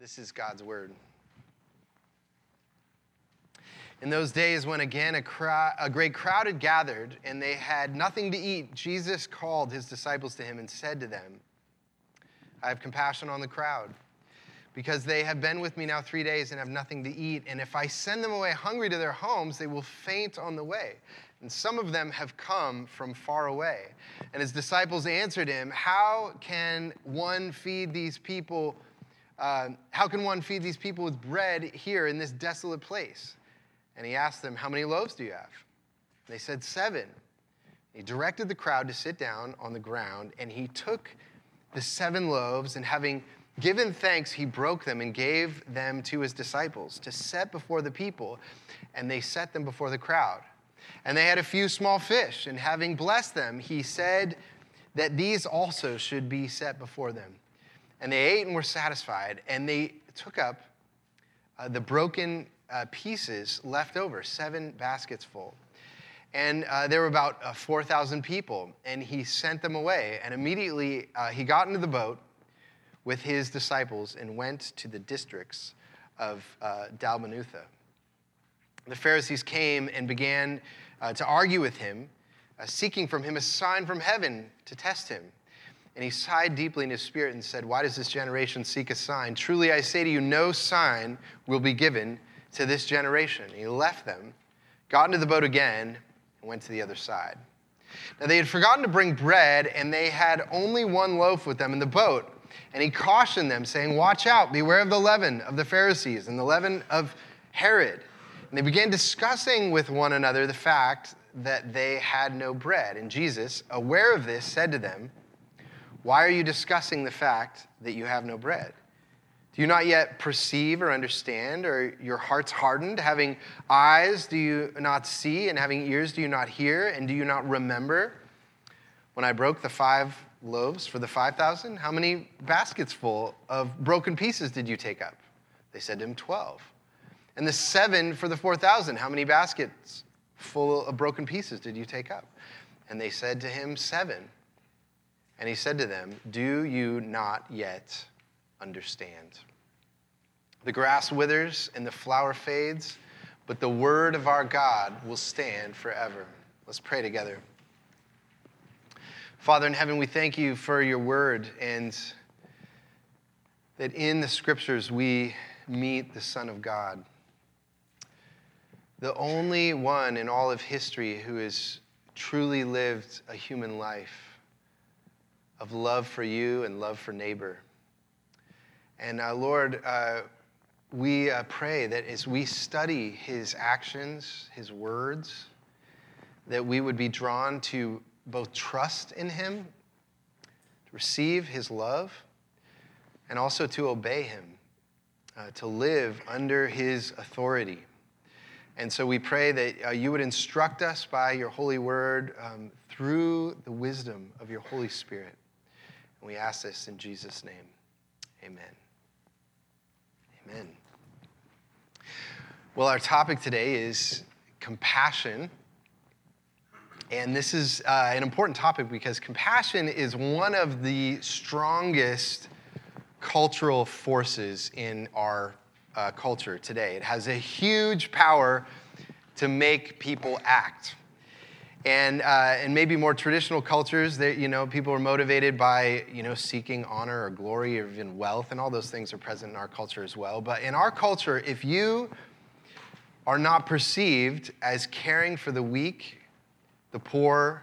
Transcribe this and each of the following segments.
This is God's word. In those days, when again a, crowd, a, great crowd had gathered and they had nothing to eat, Jesus called his disciples to him and said to them, I have compassion on the crowd because they have been with me now three days and have nothing to eat. And if I send them away hungry to their homes, they will faint on the way. And some of them have come from far away. And his disciples answered him, How can one feed these people? Uh, how can one feed these people with bread here in this desolate place? And he asked them, How many loaves do you have? They said, Seven. He directed the crowd to sit down on the ground, and he took the seven loaves, and having given thanks, he broke them and gave them to his disciples to set before the people, and they set them before the crowd. And they had a few small fish, and having blessed them, he said that these also should be set before them. And they ate and were satisfied, and they took up uh, the broken uh, pieces left over, seven baskets full. And uh, there were about uh, 4,000 people, and he sent them away. And immediately uh, he got into the boat with his disciples and went to the districts of uh, Dalmanutha. The Pharisees came and began to argue with him, seeking from him a sign from heaven to test him. And he sighed deeply in his spirit and said, Why does this generation seek a sign? Truly I say to you, no sign will be given to this generation. And he left them, got into the boat again, and went to the other side. Now they had forgotten to bring bread, and they had only one loaf with them in the boat. And he cautioned them, saying, Watch out, beware of the leaven of the Pharisees and the leaven of Herod. And they began discussing with one another the fact that they had no bread. And Jesus, aware of this, said to them, Why are you discussing the fact that you have no bread? Do you not yet perceive or understand, or your hearts hardened? Having eyes, do you not see? And having ears, do you not hear? And do you not remember when I broke the five loaves for the 5,000? How many baskets full of broken pieces did you take up? They said to him, 12. And the seven for the 4,000, how many baskets full of broken pieces did you take up? And they said to him, Seven. And he said to them, Do you not yet understand. The grass withers and the flower fades, but the word of our God will stand forever. Let's pray together. Father in heaven, we thank you for your word and that in the scriptures we meet the Son of God, the only one in all of history who has truly lived a human life of love for you and love for neighbor. And uh, Lord, uh, we uh, pray that as we study his actions, his words, that we would be drawn to both trust in him, to receive his love, and also to obey him, uh, to live under his authority. And so we pray that uh, you would instruct us by your holy word um, through the wisdom of your Holy Spirit. And we ask this in Jesus' name. Amen. Amen. Well, our topic today is compassion. And this is uh, an important topic because compassion is one of the strongest cultural forces in our uh, culture today. It has a huge power to make people act. And, uh, and maybe more traditional cultures, that, you know, people are motivated by, you know, seeking honor or glory or even wealth, and all those things are present in our culture as well. But in our culture, if you are not perceived as caring for the weak, the poor,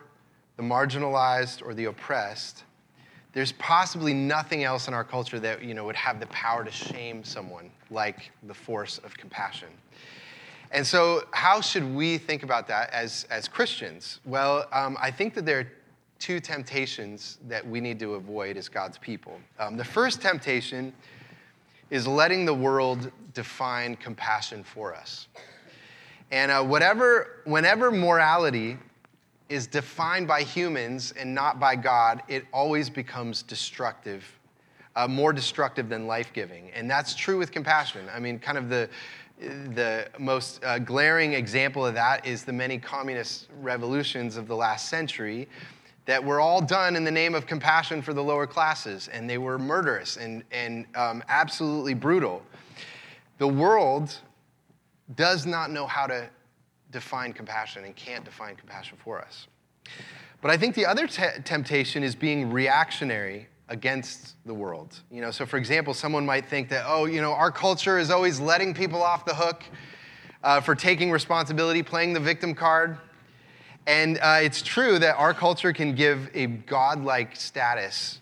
the marginalized, or the oppressed, there's possibly nothing else in our culture that, you know, would have the power to shame someone like the force of compassion. And so, how should we think about that as, as Christians? Well, um, I think that there are two temptations that we need to avoid as God's people. Um, the first temptation is letting the world define compassion for us. And uh, whatever, whenever morality is defined by humans and not by God, it always becomes destructive, uh, more destructive than life giving. And that's true with compassion. I mean, kind of the, the most uh, glaring example of that is the many communist revolutions of the last century that were all done in the name of compassion for the lower classes, and they were murderous and, and um, absolutely brutal. The world does not know how to define compassion and can't define compassion for us. But I think the other te- temptation is being reactionary against the world. You know, so for example, someone might think that, oh, you know, our culture is always letting people off the hook uh, for taking responsibility, playing the victim card. And uh, it's true that our culture can give a godlike status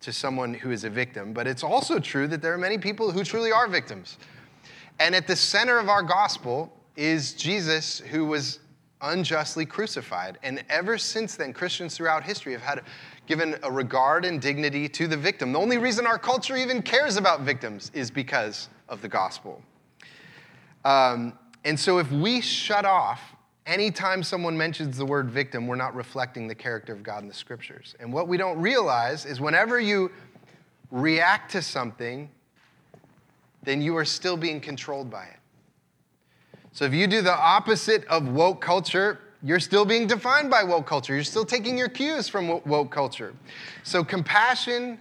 to someone who is a victim, but it's also true that there are many people who truly are victims. And at the center of our gospel is Jesus, who was unjustly crucified. And ever since then, Christians throughout history have had given a regard and dignity to the victim. The only reason our culture even cares about victims is because of the gospel. Um, and so if we shut off anytime someone mentions the word victim, we're not reflecting the character of God in the scriptures. And what we don't realize is whenever you react to something, then you are still being controlled by it. So if you do the opposite of woke culture, you're still being defined by woke culture. You're still taking your cues from woke culture. So compassion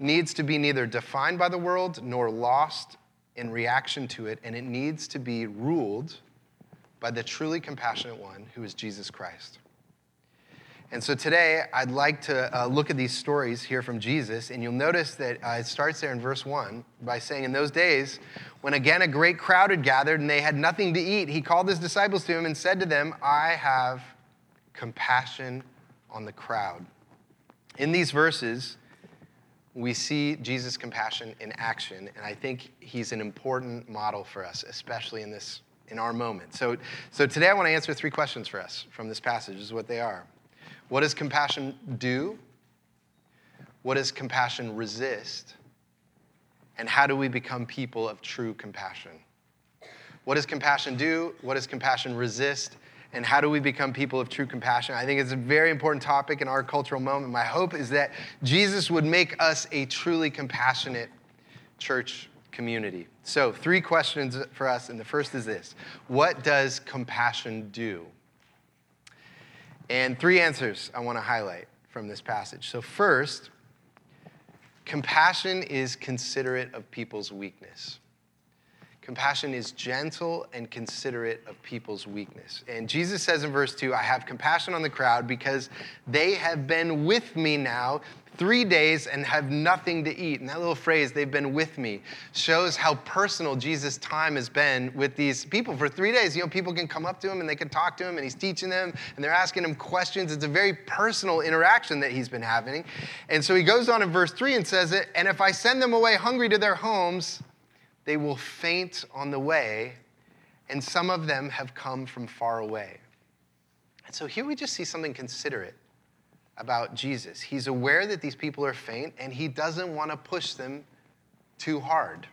needs to be neither defined by the world nor lost in reaction to it, and it needs to be ruled by the truly compassionate one who is Jesus Christ. And so today, I'd like to uh, look at these stories here from Jesus, and you'll notice that uh, it starts there in verse 1 by saying, In those days, when again a great crowd had gathered and they had nothing to eat, he called his disciples to him and said to them, I have compassion on the crowd. In these verses, we see Jesus' compassion in action, and I think he's an important model for us, especially in this in our moment. So, so today I want to answer three questions for us from this passage, is what they are. What does compassion do? What does compassion resist? And how do we become people of true compassion? What does compassion do? What does compassion resist? And how do we become people of true compassion? I think it's a very important topic in our cultural moment. My hope is that Jesus would make us a truly compassionate church community. So, three questions for us, and the first is this What does compassion do? And three answers I want to highlight from this passage. So, first, compassion is considerate of people's weakness. Compassion is gentle and considerate of people's weakness. And Jesus says in verse 2, I have compassion on the crowd because they have been with me now three days and have nothing to eat. And that little phrase, they've been with me, shows how personal Jesus' time has been with these people for three days. You know, people can come up to him and they can talk to him and he's teaching them and they're asking him questions. It's a very personal interaction that he's been having. And so he goes on in verse three and says it, and if I send them away hungry to their homes, they will faint on the way, and some of them have come from far away. And so here we just see something considerate about Jesus. He's aware that these people are faint and he doesn't want to push them too hard.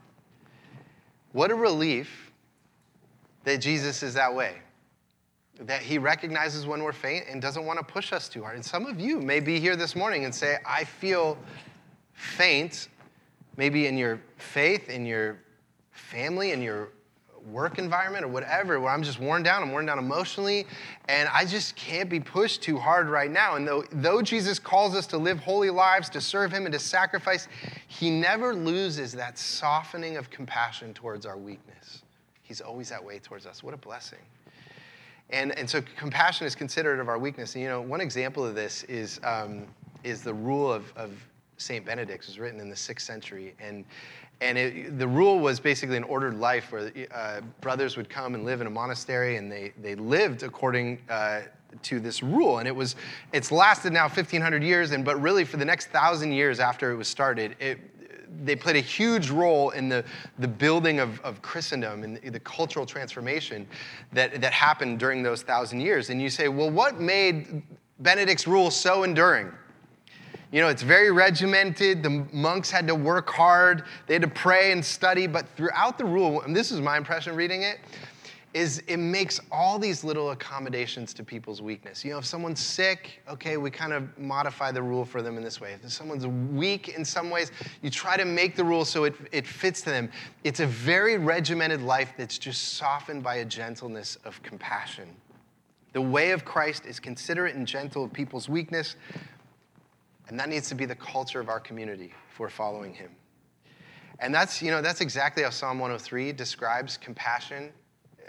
What a relief that Jesus is that way. That he recognizes when we're faint and doesn't want to push us too hard. And some of you may be here this morning and say, I feel faint, maybe in your faith, in your family, and your work environment or whatever where I'm just worn down, I'm worn down emotionally, and I just can't be pushed too hard right now. And though, though Jesus calls us to live holy lives, to serve Him, and to sacrifice, He never loses that softening of compassion towards our weakness. He's always that way towards us. What a blessing. And, and so compassion is considerate of our weakness. And you know, one example of this is, um, is the rule of, of St. Benedict. It was written in the sixth century. And, and it, the rule was basically an ordered life where uh, brothers would come and live in a monastery and they, they lived according uh, to this rule. And it was, it's lasted now 1,500 years, and, but really for the next thousand years after it was started, it, they played a huge role in the, the building of, of Christendom and the, the cultural transformation that, that happened during those thousand years. And you say, well, what made Benedict's rule so enduring? You know, it's very regimented. The monks had to work hard, they had to pray and study, but throughout the rule, and this is my impression reading it, is it makes all these little accommodations to people's weakness. You know, if someone's sick, okay, we kind of modify the rule for them in this way. If someone's weak in some ways, you try to make the rule so it, it fits to them. It's a very regimented life that's just softened by a gentleness of compassion The way of Christ is considerate and gentle of people's weakness, and that needs to be the culture of our community if we're following him. And that's, you know, that's exactly how Psalm 103 describes compassion.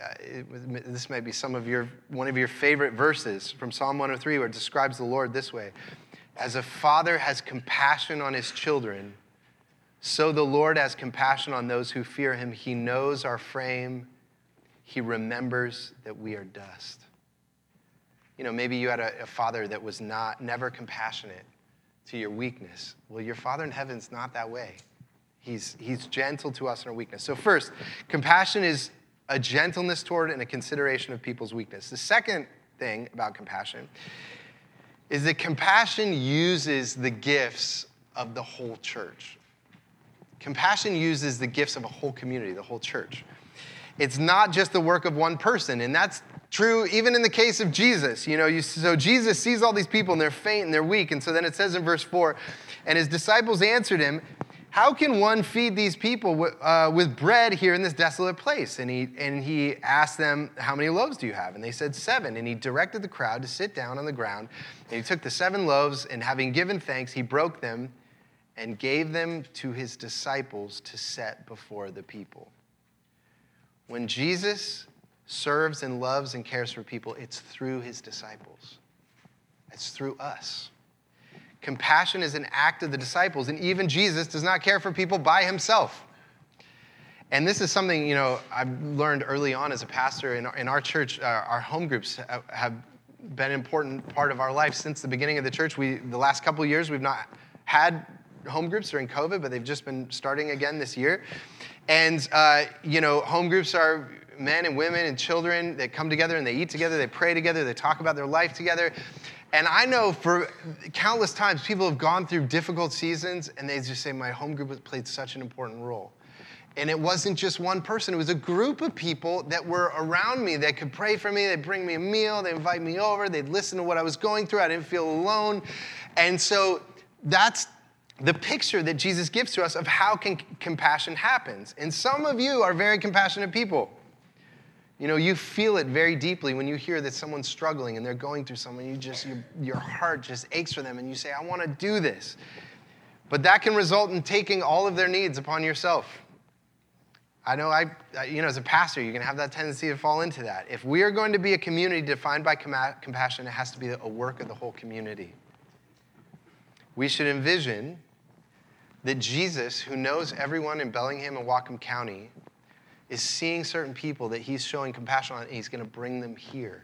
Uh, it, this might be some of your, one of your favorite verses from Psalm 103 where it describes the Lord this way. As a father has compassion on his children, so the Lord has compassion on those who fear him. He knows our frame. He remembers that we are dust. You know, maybe you had a, a father that was not never compassionate to your weakness. Well, your Father in heaven's not that way. He's, he's gentle to us in our weakness. So, first, compassion is a gentleness toward and a consideration of people's weakness. The second thing about compassion is that compassion uses the gifts of the whole church. Compassion uses the gifts of a whole community, the whole church. It's not just the work of one person, and that's true even in the case of Jesus. You know, you, so Jesus sees all these people and they're faint and they're weak, and so then it says in verse 4 and his disciples answered him, How can one feed these people uh, with bread here in this desolate place? And he, and he asked them, How many loaves do you have? And they said, Seven. And he directed the crowd to sit down on the ground. And he took the seven loaves, and having given thanks, he broke them and gave them to his disciples to set before the people. When Jesus serves and loves and cares for people, it's through his disciples, it's through us. Compassion is an act of the disciples, and even Jesus does not care for people by himself. And this is something, you know, I've learned early on as a pastor in our, in our church, uh, our home groups have been an important part of our life since the beginning of the church. We, the last couple years, we've not had home groups during COVID, but they've just been starting again this year. And, uh, you know, home groups are men and women and children that come together and they eat together, they pray together, they talk about their life together. And I know for countless times people have gone through difficult seasons and they just say, My home group played such an important role. And it wasn't just one person, it was a group of people that were around me that could pray for me. They'd bring me a meal, they'd invite me over, they'd listen to what I was going through. I didn't feel alone. And so that's the picture that Jesus gives to us of how can compassion happens. And some of you are very compassionate people. You know, you feel it very deeply when you hear that someone's struggling and they're going through something. You just, your, your heart just aches for them and you say, I want to do this. But that can result in taking all of their needs upon yourself. I know I, you know, as a pastor, you can have that tendency to fall into that. If we are going to be a community defined by compassion, it has to be a work of the whole community. We should envision that Jesus, who knows everyone in Bellingham and Whatcom County, is seeing certain people that he's showing compassion on, and he's going to bring them here.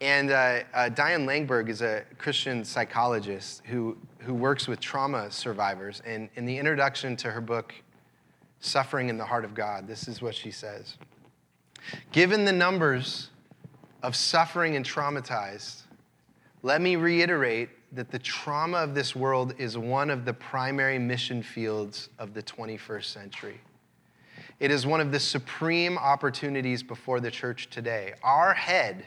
And uh, uh, Diane Langberg is a Christian psychologist who, who works with trauma survivors. And in the introduction to her book, Suffering and the Heart of God, this is what she says Given the numbers of suffering and traumatized, let me reiterate that the trauma of this world is one of the primary mission fields of the 21st century. It is one of the supreme opportunities before the church today. Our head,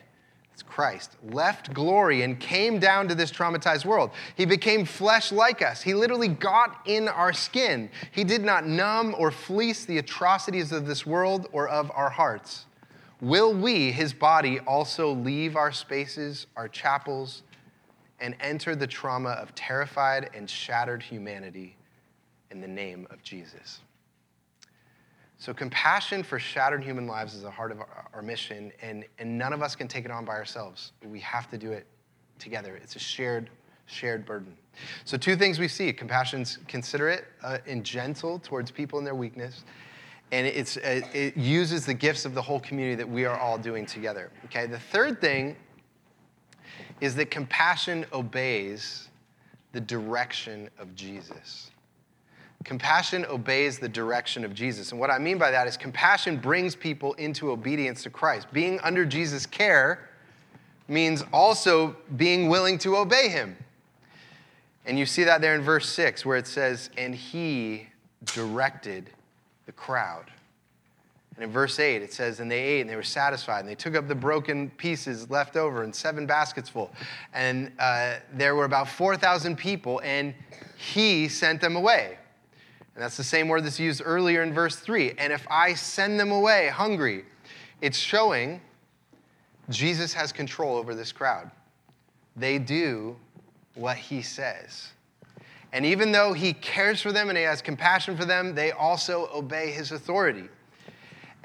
it's Christ, left glory and came down to this traumatized world. He became flesh like us. He literally got in our skin. He did not numb or fleece the atrocities of this world or of our hearts. Will we, his body, also leave our spaces, our chapels, and enter the trauma of terrified and shattered humanity in the name of Jesus. So, compassion for shattered human lives is the heart of our, our, mission, and, and none of us can take it on by ourselves. We have to do it together. It's a shared, shared burden. So, two things we see compassion's considerate uh, and gentle towards people in their weakness, and it's, uh, it uses the gifts of the whole community that we are all doing together. Okay, the third thing is that compassion obeys the direction of Jesus. Compassion obeys the direction of Jesus. And what I mean by that is compassion brings people into obedience to Christ. Being under Jesus' care means also being willing to obey him. And you see that there in verse 6 where it says, And he directed the crowd. And in verse 8, it says, And they ate and they were satisfied, and they took up the broken pieces left over in seven baskets full. And uh, there were about 4,000 people, and he sent them away. And that's the same word that's used earlier in verse 3. And if I send them away hungry, it's showing Jesus has control over this crowd. They do what he says. And even though he cares for them and he has compassion for them, they also obey his authority.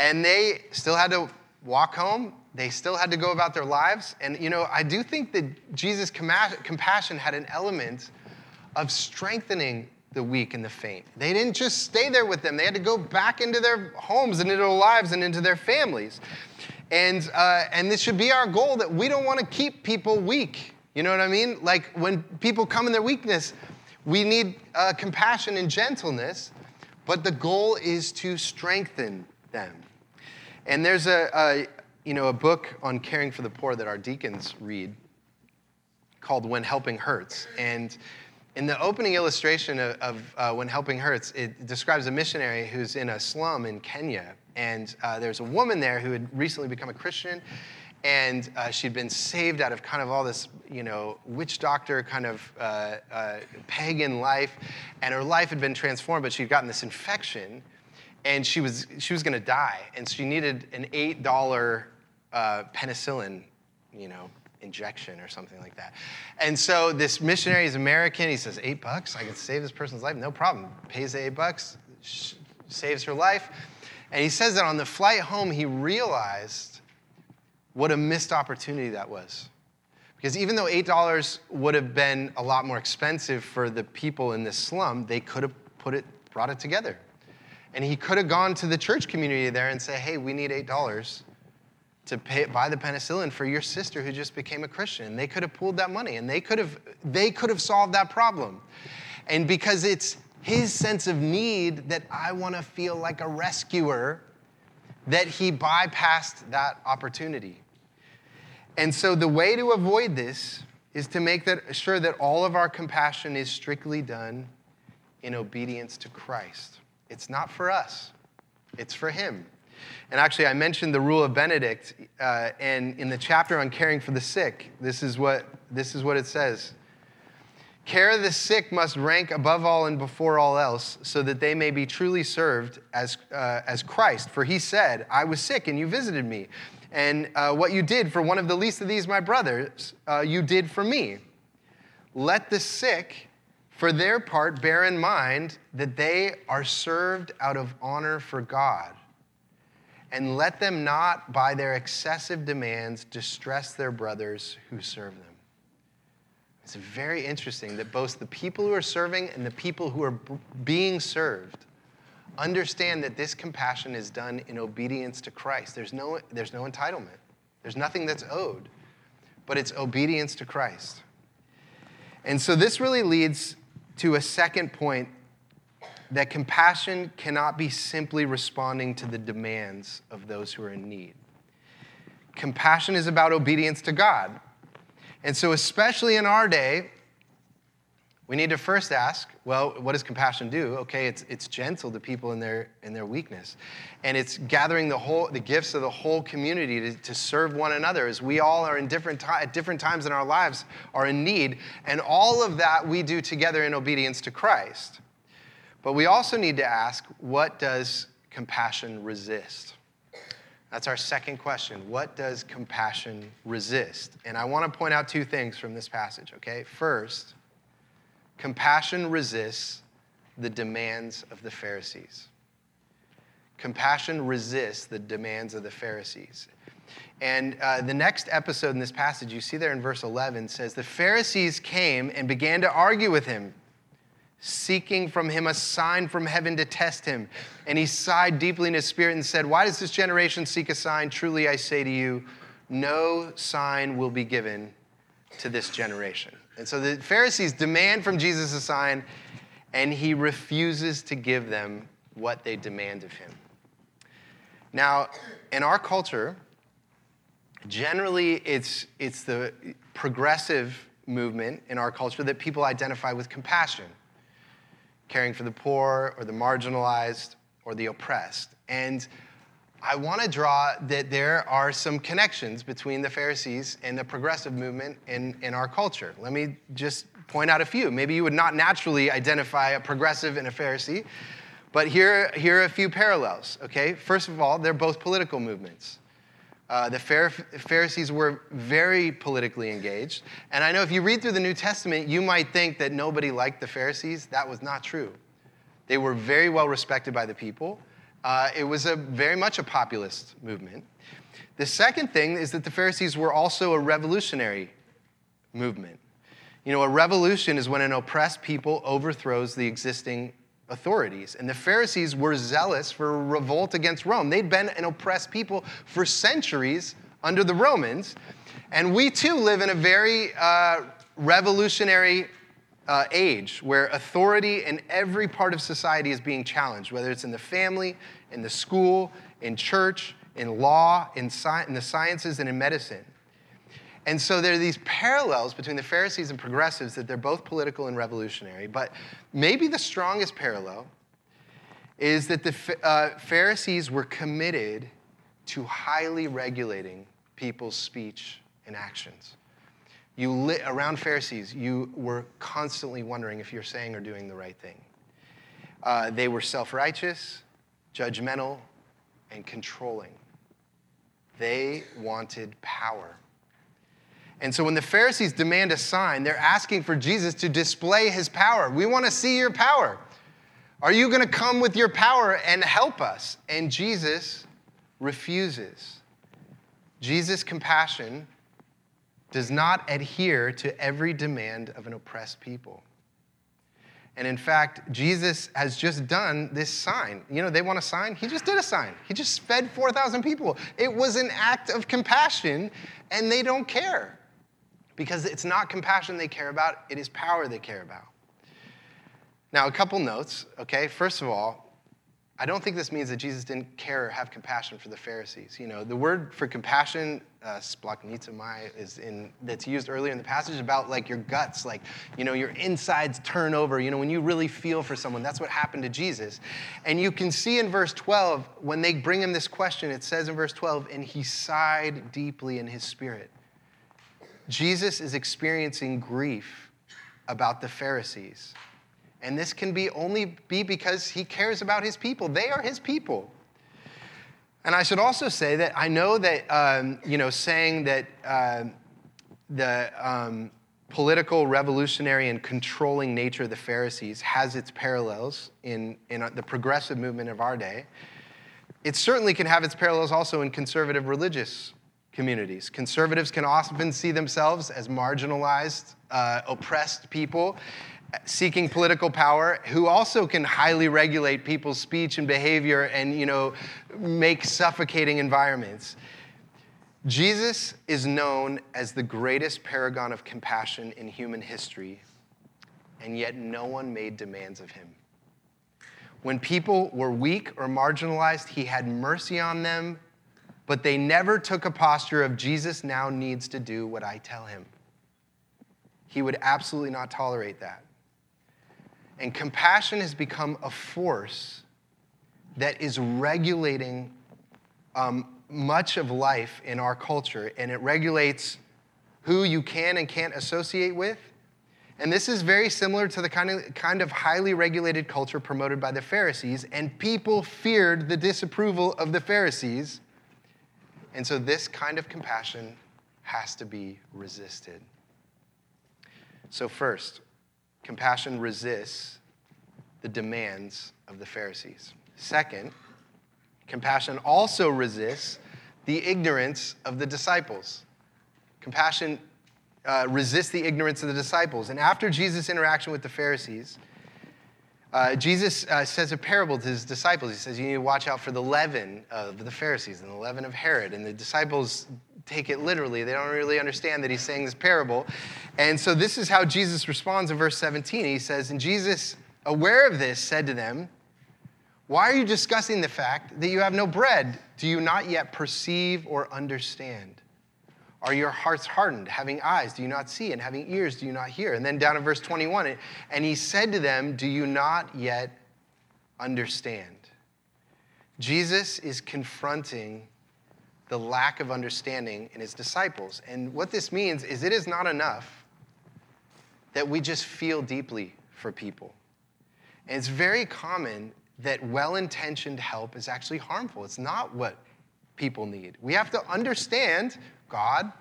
And they still had to walk home. They still had to go about their lives. And, you know, I do think that Jesus' compassion had an element of strengthening the weak and the faint. They didn't just stay there with them, they had to go back into their homes and into their lives and into their families. And, uh, and this should be our goal that we don't want to keep people weak. You know what I mean? Like when people come in their weakness, we need uh, compassion and gentleness, but the goal is to strengthen them. And there's a, a, you know, a book on caring for the poor that our deacons read called When Helping Hurts. And in the opening illustration of, of uh, When Helping Hurts, it describes a missionary who's in a slum in Kenya. And uh, there's a woman there who had recently become a Christian, and uh, she'd been saved out of kind of all this, you know, witch doctor kind of uh, uh, pagan life, and her life had been transformed, but she'd gotten this infection, and she was she was going to die, and she needed an eight dollar uh, penicillin, you know, injection or something like that. And so this missionary is American. He says, eight bucks? I can save this person's life? No problem. Pays the eight bucks, saves her life. And he says that on the flight home, he realized what a missed opportunity that was. Because even though $8 would have been a lot more expensive for the people in this slum, they could have put it, brought it together. And he could have gone to the church community there and say, hey, we need $8 to pay, buy the penicillin for your sister who just became a Christian. They could have pooled that money and they could have, they could have solved that problem. And because it's his sense of need that I want to feel like a rescuer, that he bypassed that opportunity. And so the way to avoid this is to make that, sure that all of our compassion is strictly done in obedience to Christ. It's not for us, it's for him. And actually, I mentioned the rule of Benedict, uh, and in the chapter on caring for the sick, this is what, this is what it says. Care of the sick must rank above all and before all else, so that they may be truly served as, uh, as Christ. For he said, I was sick and you visited me. And uh, what you did for one of the least of these, my brothers, uh, you did for me. Let the sick, for their part, bear in mind that they are served out of honor for God and let them not, by their excessive demands, distress their brothers who serve them. It's very interesting that both the people who are serving and the people who are being served understand that this compassion is done in obedience to Christ. There's no, there's no entitlement, there's nothing that's owed, but it's obedience to Christ. And so this really leads to a second point that compassion cannot be simply responding to the demands of those who are in need. Compassion is about obedience to God. And so, especially in our day, we need to first ask, well, what does compassion do? Okay, it's, it's gentle to people in their, in their weakness. And it's gathering the, whole, the gifts of the whole community to, to serve one another as we all are in different at different times in our lives are in need. And all of that we do together in obedience to Christ. But we also need to ask what does compassion resist? That's our second question. What does compassion resist? And I want to point out two things from this passage, okay? First, compassion resists the demands of the Pharisees. Compassion resists the demands of the Pharisees. And uh, the next episode in this passage, you see there in verse 11, says, The Pharisees came and began to argue with him seeking from him a sign from heaven to test him. And he sighed deeply in his spirit and said, Why does this generation seek a sign? Truly I say to you, no sign will be given to this generation. And so the Pharisees demand from Jesus a sign, and he refuses to give them what they demand of him. Now, in our culture, generally it's, it's the progressive movement in our culture that people identify with compassion caring for the poor or the marginalized or the oppressed. And I want to draw that there are some connections between the Pharisees and the progressive movement in, in our culture. Let me just point out a few. Maybe you would not naturally identify a progressive and a Pharisee, but here, here are a few parallels, okay? First of all, they're both political movements. Uh, the Pharisees were very politically engaged. And I know if you read through the New Testament, you might think that nobody liked the Pharisees. That was not true. They were very well respected by the people. Uh, it was a, very much a populist movement. The second thing is that the Pharisees were also a revolutionary movement. You know, a revolution is when an oppressed people overthrows the existing authorities. And the Pharisees were zealous for revolt against Rome. They'd been an oppressed people for centuries under the Romans. And we too live in a very uh, revolutionary uh, age where authority in every part of society is being challenged, whether it's in the family, in the school, in church, in law, in, sci- in the sciences, and in medicine. And so there are these parallels between the Pharisees and progressives that they're both political and revolutionary. But maybe the strongest parallel is that the uh, Pharisees were committed to highly regulating people's speech and actions. You lit, around Pharisees, you were constantly wondering if you're saying or doing the right thing. Uh, they were self righteous, judgmental, and controlling. They wanted power. And so when the Pharisees demand a sign, they're asking for Jesus to display his power. We want to see your power. Are you going to come with your power and help us? And Jesus refuses. Jesus' compassion does not adhere to every demand of an oppressed people. And in fact, Jesus has just done this sign. You know, they want a sign? He just did a sign. He just fed 4,000 people. It was an act of compassion, and they don't care because it's not compassion they care about, it is power they care about. Now, a couple notes, okay? First of all, I don't think this means that Jesus didn't care or have compassion for the Pharisees. You know, the word for compassion, uh, splanchnizomai, is in that's used earlier in the passage about like your guts, like you know your insides turn over. You know, when you really feel for someone, that's what happened to Jesus. And you can see in verse 12 when they bring him this question, it says in verse 12, and he sighed deeply in his spirit. Jesus is experiencing grief about the Pharisees. And this can be only be because he cares about his people. They are his people. And I should also say that I know that, um, you know, saying that uh, the um, political, revolutionary, and controlling nature of the Pharisees has its parallels in, in the progressive movement of our day. It certainly can have its parallels also in conservative religious communities. Conservatives can often see themselves as marginalized, uh, oppressed people seeking political power who also can highly regulate people's speech and behavior and you know make suffocating environments jesus is known as the greatest paragon of compassion in human history and yet no one made demands of him when people were weak or marginalized he had mercy on them but they never took a posture of Jesus now needs to do what I tell him. He would absolutely not tolerate that. And compassion has become a force that is regulating um, much of life in our culture, and it regulates who you can and can't associate with. And this is very similar to the kind of, kind of highly regulated culture promoted by the Pharisees, and people feared the disapproval of the Pharisees and so this kind of compassion has to be resisted. So, first, compassion resists the demands of the Pharisees. Second, compassion also resists the ignorance of the disciples. Compassion uh, resists the ignorance of the disciples. And after Jesus' interaction with the Pharisees, uh, Jesus uh, says a parable to his disciples. He says, You need to watch out for the leaven of the Pharisees and the leaven of Herod. And the disciples take it literally. They don't really understand that he's saying this parable. And so this is how Jesus responds in verse 17. He says, And Jesus, aware of this, said to them, Why are you discussing the fact that you have no bread? Do you not yet perceive or understand? Are your hearts hardened? Having eyes, do you not see? And having ears, do you not hear? And then down in verse 21, and he said to them, Do you not yet understand? Jesus is confronting the lack of understanding in his disciples. And what this means is it is not enough that we just feel deeply for people. And it's very common that well intentioned help is actually harmful. It's not what people need. We have to understand God.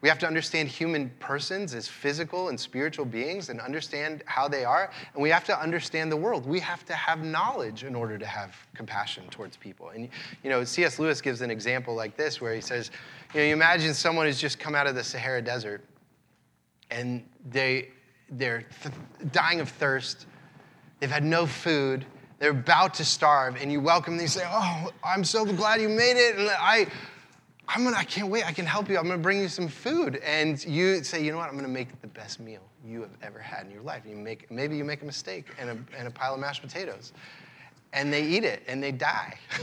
We have to understand human persons as physical and spiritual beings and understand how they are. And we have to understand the world. We have to have knowledge in order to have compassion towards people. And, you know, C.S. Lewis gives an example like this where he says, you know, you imagine someone who's just come out of the Sahara Desert and they, they're th- dying of thirst, they've had no food, they're about to starve, and you welcome them, you say, Oh, I'm so glad you made it. And I, I'm gonna, I can't wait, I can help you. I'm gonna bring you some food. And you say, you know what, I'm gonna make the best meal you have ever had in your life. And you make, maybe you make a mistake and a, and a pile of mashed potatoes. And they eat it and they die.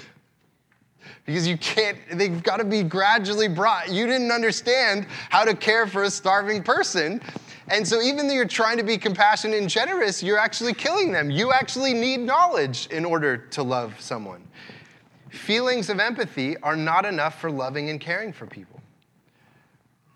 because you can't, they've got to be gradually brought. You didn't understand how to care for a starving person. And so, even though you're trying to be compassionate and generous, you're actually killing them. You actually need knowledge in order to love someone. Feelings of empathy are not enough for loving and caring for people.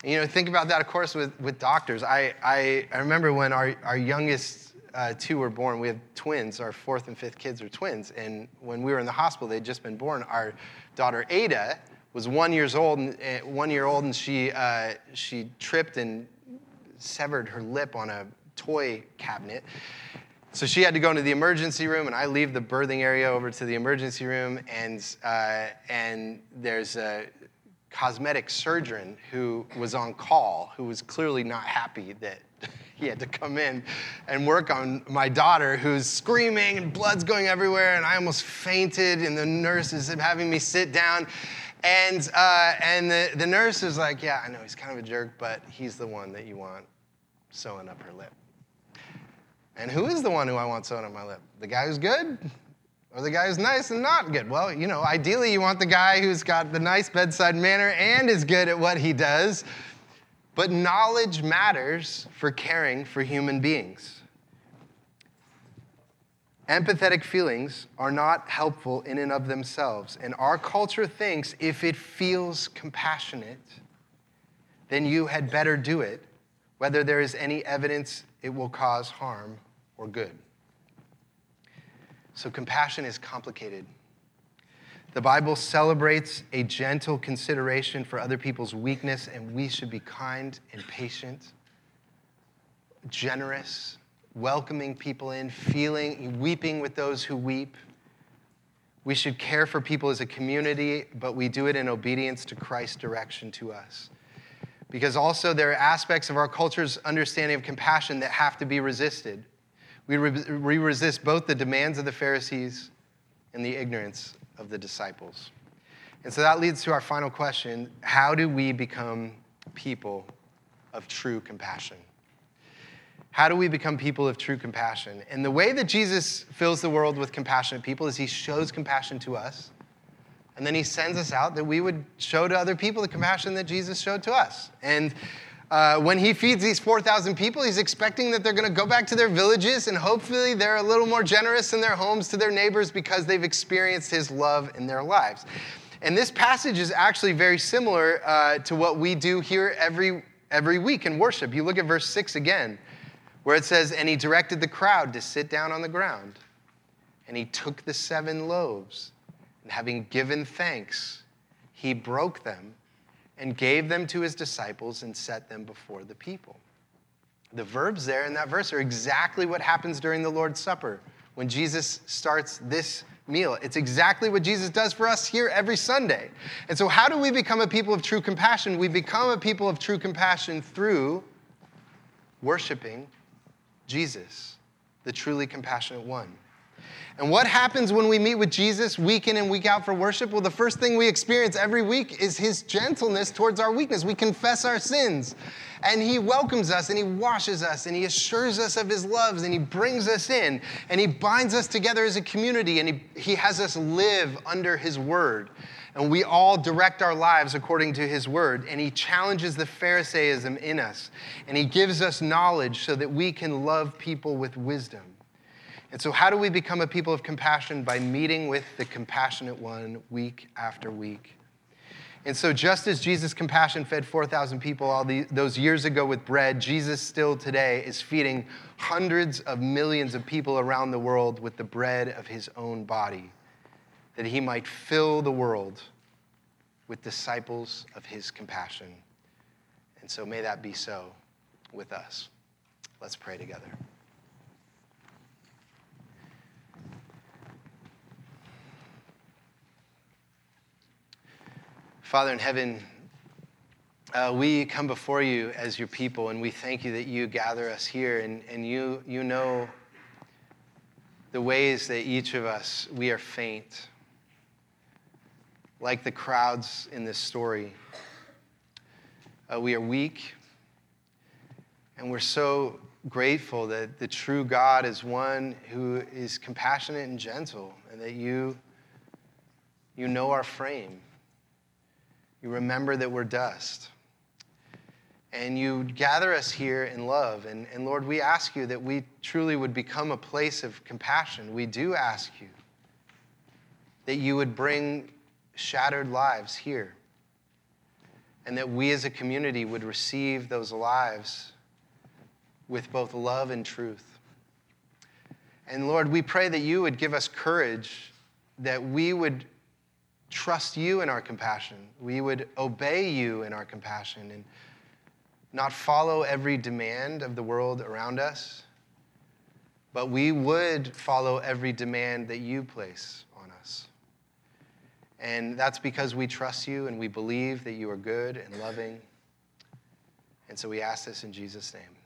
You know, think about that, of course, with, with doctors. I, I, I remember when our, our youngest uh, two were born, we have twins. Our fourth and fifth kids are twins. And when we were in the hospital, they'd just been born. Our daughter, Ada, was one years old, uh, one year old, and she, uh, she tripped and severed her lip on a toy cabinet. So she had to go into the emergency room, and I leave the birthing area over to the emergency room, and, uh, and there's a cosmetic surgeon who was on call who was clearly not happy that he had to come in and work on my daughter who's screaming and blood's going everywhere and i almost fainted and the nurse is having me sit down and, uh, and the, the nurse is like, Yeah, I know he's kind of a jerk, but he's the one that you want sewing up her lip. And who is the one who I want sewing up my lip? The guy who's good or the guy who's nice and not good? Well, you know, ideally you want the guy who's got the nice bedside manner and is good at what he does. But knowledge matters for caring for human beings. Empathetic feelings are not helpful in and of themselves. And our culture thinks if it feels compassionate, then you had better do it, whether there is any evidence it will cause harm or good. So, compassion is complicated. The Bible celebrates a gentle consideration for other people's weakness, and we should be kind and patient, generous, welcoming people in, feeling, weeping with those who weep. We should care for people as a community, but we do it in obedience to Christ's direction to us. Because also, there are aspects of our culture's understanding of compassion that have to be resisted. We, re- we resist both the demands of the Pharisees and the ignorance of the disciples. And so that leads to our final question How do we become people of true compassion? How do we become people of true compassion? And the way that Jesus fills the world with compassionate people is he shows compassion to us. And then he sends us out that we would show to other people the compassion that Jesus showed to us. And uh, when he feeds these 4,000 people, he's expecting that they're going to go back to their villages and hopefully they're a little more generous in their homes to their neighbors because they've experienced his love in their lives. And this passage is actually very similar uh, to what we do here every, every week in worship. You look at verse 6 again where it says, And he directed the crowd to sit down on the ground. And he took the seven loaves, and having given thanks, he broke them and gave them to his disciples and set them before the people. The verbs there in that verse are exactly what happens during the Lord's Supper when Jesus starts this meal. It's exactly what Jesus does for us here every Sunday. And so, how do we become a people of true compassion? We become a people of true compassion through worshiping Jesus, the truly compassionate one. And what happens when we meet with Jesus week in and week out for worship? Well, the first thing we experience every week is his gentleness towards our weakness. We confess our sins, and he welcomes us, and he washes us, and he assures us of his loves, and he brings us in, and he binds us together as a community, and he, he has us live under his word. And we all direct our lives according to his word. And he challenges the Pharisaism in us. And he gives us knowledge so that we can love people with wisdom. And so, how do we become a people of compassion? By meeting with the compassionate one week after week. And so, just as Jesus' compassion fed 4,000 people all the, those years ago with bread, Jesus still today is feeding hundreds of millions of people around the world with the bread of his own body that he might fill the world with disciples of his compassion. And so may that be so with us. Let's pray together. Father in heaven, uh, we come before you as your people, and we thank you that you gather us here, and, and you, you know the ways that each of us, we are faint, like the crowds in this story. Uh, we are weak, and we're so grateful that the true God is one who is compassionate and gentle, and that you, you know our frame. You remember that we're dust. And you gather us here in love. And, and Lord, we ask you that we truly would become a place of compassion. We do ask you that you would bring shattered lives here. And that we as a community would receive those lives with both love and truth. And Lord, we pray that you would give us courage, that we would trust you in our compassion. We would obey you in our compassion and not follow every demand of the world around us, but we would follow every demand that you place on us. And that's because we trust you and we believe that you are good and loving. And so we ask this in Jesus' name.